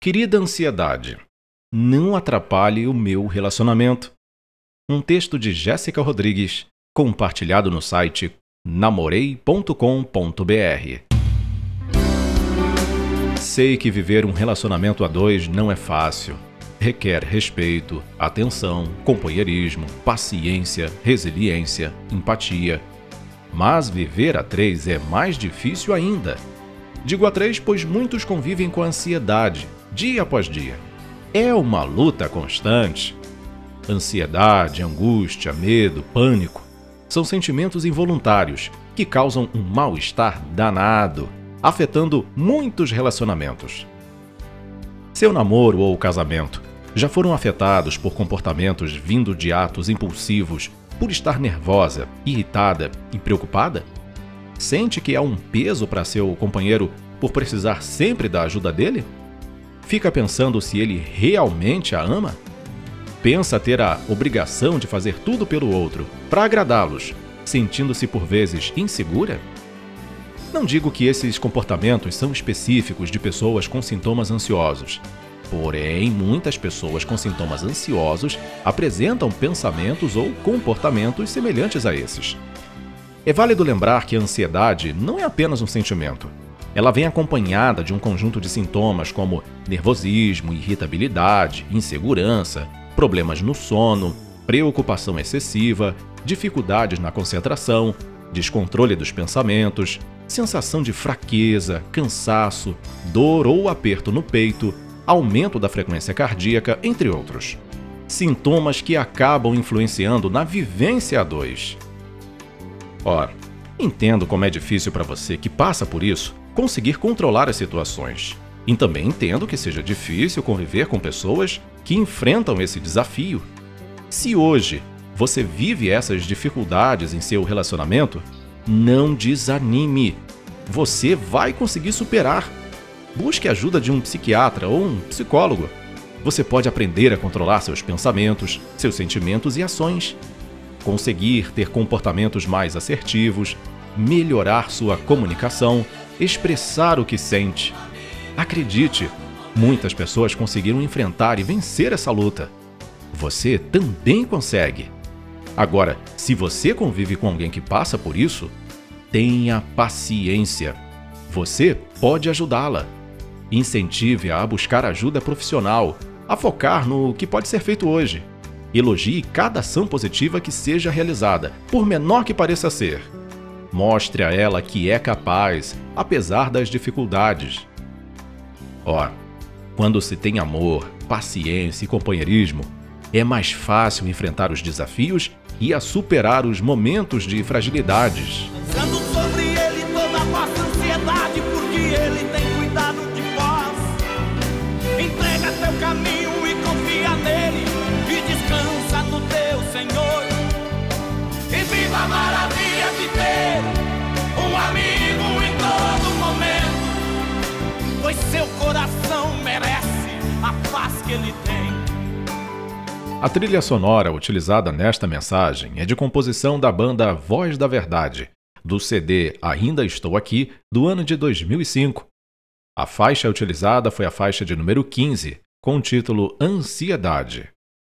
Querida ansiedade, não atrapalhe o meu relacionamento. Um texto de Jéssica Rodrigues, compartilhado no site namorei.com.br. Sei que viver um relacionamento a dois não é fácil. Requer respeito, atenção, companheirismo, paciência, resiliência, empatia. Mas viver a três é mais difícil ainda. Digo a três, pois muitos convivem com ansiedade, dia após dia. É uma luta constante. Ansiedade, angústia, medo, pânico são sentimentos involuntários que causam um mal-estar danado, afetando muitos relacionamentos. Seu namoro ou casamento já foram afetados por comportamentos vindo de atos impulsivos por estar nervosa, irritada e preocupada? Sente que há um peso para seu companheiro por precisar sempre da ajuda dele? Fica pensando se ele realmente a ama? Pensa ter a obrigação de fazer tudo pelo outro, para agradá-los, sentindo-se por vezes insegura? Não digo que esses comportamentos são específicos de pessoas com sintomas ansiosos. Porém, muitas pessoas com sintomas ansiosos apresentam pensamentos ou comportamentos semelhantes a esses. É válido lembrar que a ansiedade não é apenas um sentimento. Ela vem acompanhada de um conjunto de sintomas como nervosismo, irritabilidade, insegurança, problemas no sono, preocupação excessiva, dificuldades na concentração, descontrole dos pensamentos, sensação de fraqueza, cansaço, dor ou aperto no peito, aumento da frequência cardíaca, entre outros. Sintomas que acabam influenciando na vivência a dois. Ora, entendo como é difícil para você que passa por isso conseguir controlar as situações. E também entendo que seja difícil conviver com pessoas que enfrentam esse desafio. Se hoje você vive essas dificuldades em seu relacionamento, não desanime. Você vai conseguir superar. Busque ajuda de um psiquiatra ou um psicólogo. Você pode aprender a controlar seus pensamentos, seus sentimentos e ações. Conseguir ter comportamentos mais assertivos, melhorar sua comunicação expressar o que sente. Acredite, muitas pessoas conseguiram enfrentar e vencer essa luta. Você também consegue. Agora, se você convive com alguém que passa por isso, tenha paciência. Você pode ajudá-la. Incentive-a a buscar ajuda profissional, a focar no que pode ser feito hoje. Elogie cada ação positiva que seja realizada, por menor que pareça ser. Mostre a ela que é capaz, apesar das dificuldades. Ora, quando se tem amor, paciência e companheirismo, é mais fácil enfrentar os desafios e a superar os momentos de fragilidades. A trilha sonora utilizada nesta mensagem é de composição da banda Voz da Verdade, do CD Ainda Estou Aqui, do ano de 2005. A faixa utilizada foi a faixa de número 15, com o título Ansiedade.